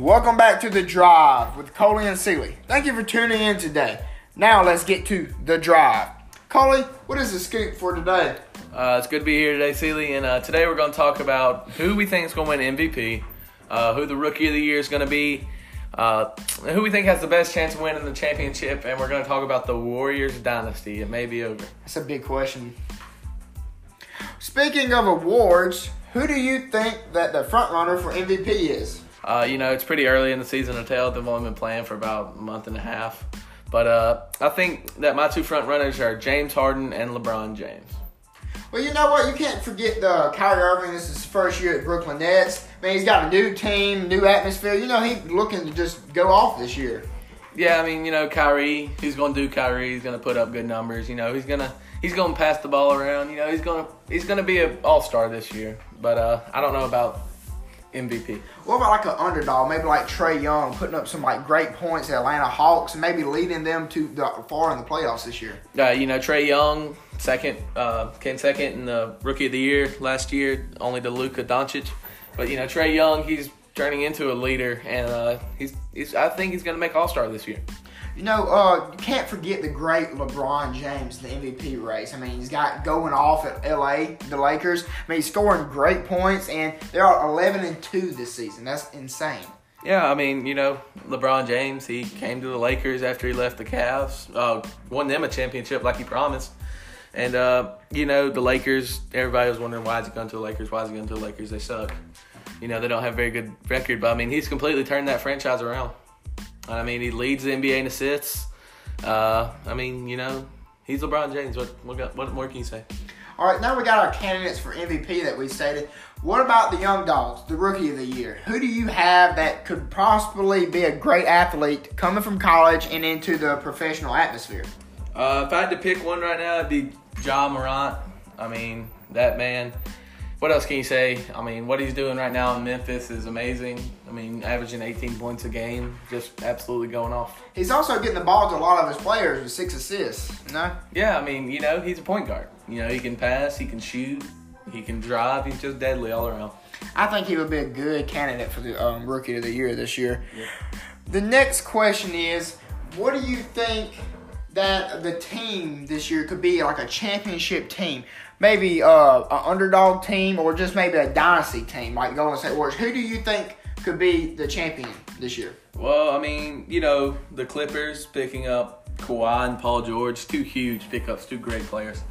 Welcome back to The Drive with Coley and Seeley. Thank you for tuning in today. Now let's get to The Drive. Coley, what is the scoop for today? Uh, it's good to be here today, Seeley. And uh, today we're going to talk about who we think is going to win MVP, uh, who the Rookie of the Year is going to be, uh, who we think has the best chance of winning the championship, and we're going to talk about the Warriors dynasty. It may be over. That's a big question. Speaking of awards, who do you think that the front runner for MVP is? Uh, you know, it's pretty early in the season to tell. They've only been playing for about a month and a half. But uh, I think that my two front runners are James Harden and LeBron James. Well, you know what? You can't forget the Kyrie Irving. This is his first year at Brooklyn Nets. Man, he's got a new team, new atmosphere. You know, he's looking to just go off this year. Yeah, I mean, you know, Kyrie, he's going to do Kyrie. He's going to put up good numbers. You know, he's going to he's going to pass the ball around. You know, he's going to he's going to be an all-star this year. But uh, I don't know about MVP. What about like an underdog? Maybe like Trae Young putting up some like great points at Atlanta Hawks and maybe leading them to the far in the playoffs this year. Uh, you know, Trae Young, second, uh, came second in the Rookie of the Year last year, only to Luka Doncic. But you know, Trae Young, he's turning into a leader, and uh, he's, he's I think he's going to make All Star this year. You know, uh, you can't forget the great LeBron James, the MVP race. I mean, he's got going off at LA, the Lakers. I mean, he's scoring great points, and they're 11 and 2 this season. That's insane. Yeah, I mean, you know, LeBron James, he came to the Lakers after he left the Cavs, uh, won them a championship like he promised. And, uh, you know, the Lakers, everybody was wondering why is he going to the Lakers? Why is he going to the Lakers? They suck. You know, they don't have a very good record, but I mean, he's completely turned that franchise around. I mean, he leads the NBA in assists. Uh, I mean, you know, he's LeBron James. What, what, what more can you say? All right, now we got our candidates for MVP that we stated. What about the young dogs, the rookie of the year? Who do you have that could possibly be a great athlete coming from college and into the professional atmosphere? Uh, if I had to pick one right now, it'd be Ja Morant. I mean, that man what else can you say? I mean, what he's doing right now in Memphis is amazing. I mean, averaging 18 points a game, just absolutely going off. He's also getting the ball to a lot of his players with six assists. No. Yeah, I mean, you know, he's a point guard. You know, he can pass, he can shoot, he can drive. He's just deadly all around. I think he would be a good candidate for the um, rookie of the year this year. Yeah. The next question is, what do you think that the team this year could be like a championship team? maybe uh, an underdog team or just maybe a dynasty team like Golden State Warriors. Who do you think could be the champion this year? Well, I mean, you know, the Clippers picking up Kawhi and Paul George, two huge pickups, two great players.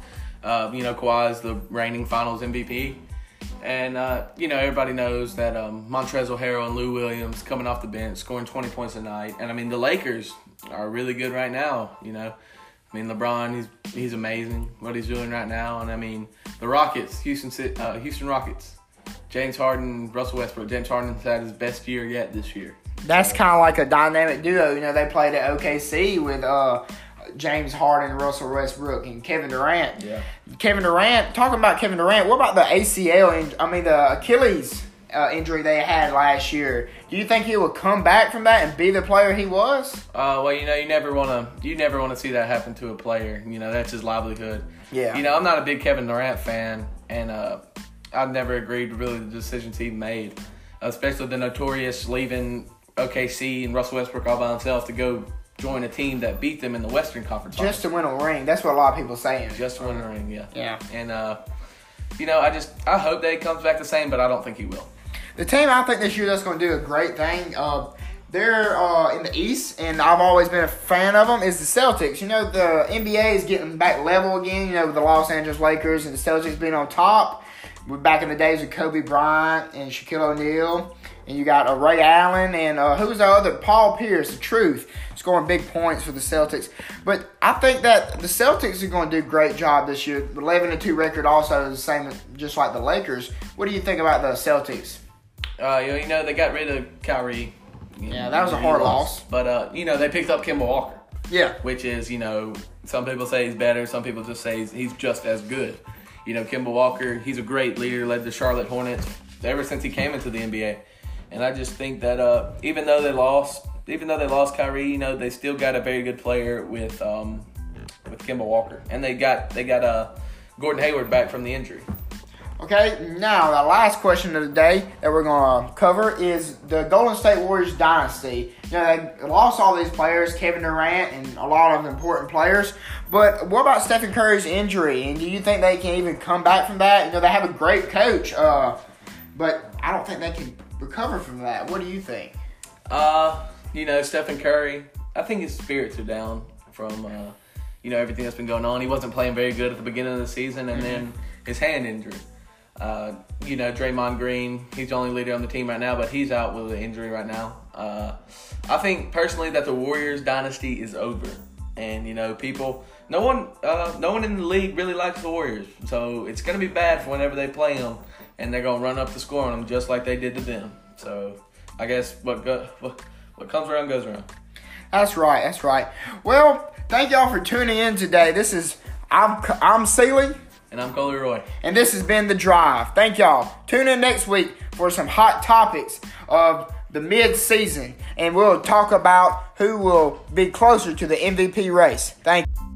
Uh, you know, Kawhi is the reigning Finals MVP. And, uh, you know, everybody knows that um, Montrezl Harrell and Lou Williams coming off the bench, scoring 20 points a night. And, I mean, the Lakers are really good right now, you know. I mean, LeBron, he's he's amazing what he's doing right now, and I mean the Rockets, Houston uh, Houston Rockets, James Harden, Russell Westbrook. James Harden's had his best year yet this year. That's kind of like a dynamic duo. You know, they played at OKC with uh, James Harden, Russell Westbrook, and Kevin Durant. Yeah. Kevin Durant. Talking about Kevin Durant, what about the ACL? I mean, the Achilles uh, injury they had last year. Do you think he will come back from that and be the player he was? Uh, well, you know, you never want to you never want to see that happen to a player. You know, that's his livelihood. Yeah. You know, I'm not a big Kevin Durant fan, and uh, I've never agreed with really the decisions he made, especially the notorious leaving OKC and Russell Westbrook all by himself to go join a team that beat them in the Western Conference. Just to win a ring. That's what a lot of people are saying. Just to win a ring, yeah. Yeah. And uh, you know, I just I hope that he comes back the same, but I don't think he will. The team I think this year that's going to do a great thing. Uh, they're uh, in the East, and I've always been a fan of them. Is the Celtics? You know, the NBA is getting back level again. You know, with the Los Angeles Lakers and the Celtics being on top. We're back in the days of Kobe Bryant and Shaquille O'Neal, and you got uh, Ray Allen and uh, who's the other? Paul Pierce, the Truth, scoring big points for the Celtics. But I think that the Celtics are going to do a great job this year. The 11 2 record also is the same, just like the Lakers. What do you think about the Celtics? Uh, you know, they got rid of Kyrie. Yeah, that was a hard loss. But uh, you know, they picked up Kemba Walker. Yeah. Which is, you know, some people say he's better, some people just say he's, he's just as good. You know, Kemba Walker, he's a great leader, led the Charlotte Hornets ever since he came into the NBA. And I just think that uh, even though they lost, even though they lost Kyrie, you know, they still got a very good player with um, with Kemba Walker, and they got they got uh, Gordon Hayward back from the injury. Okay, now the last question of the day that we're gonna cover is the Golden State Warriors dynasty. You know, they lost all these players, Kevin Durant and a lot of important players. But what about Stephen Curry's injury? And do you think they can even come back from that? You know, they have a great coach, uh, but I don't think they can recover from that. What do you think? Uh, you know, Stephen Curry. I think his spirits are down from uh, you know everything that's been going on. He wasn't playing very good at the beginning of the season, and then his hand injury. Uh, you know, Draymond Green, he's the only leader on the team right now, but he's out with an injury right now. Uh, I think personally that the Warriors dynasty is over, and you know, people, no one, uh, no one in the league really likes the Warriors, so it's gonna be bad for whenever they play them, and they're gonna run up the score on them just like they did to them. So, I guess what go, what, what comes around goes around. That's right. That's right. Well, thank y'all for tuning in today. This is I'm I'm Sealy. And I'm Coley Roy. And this has been The Drive. Thank y'all. Tune in next week for some hot topics of the mid season. And we'll talk about who will be closer to the MVP race. Thank you.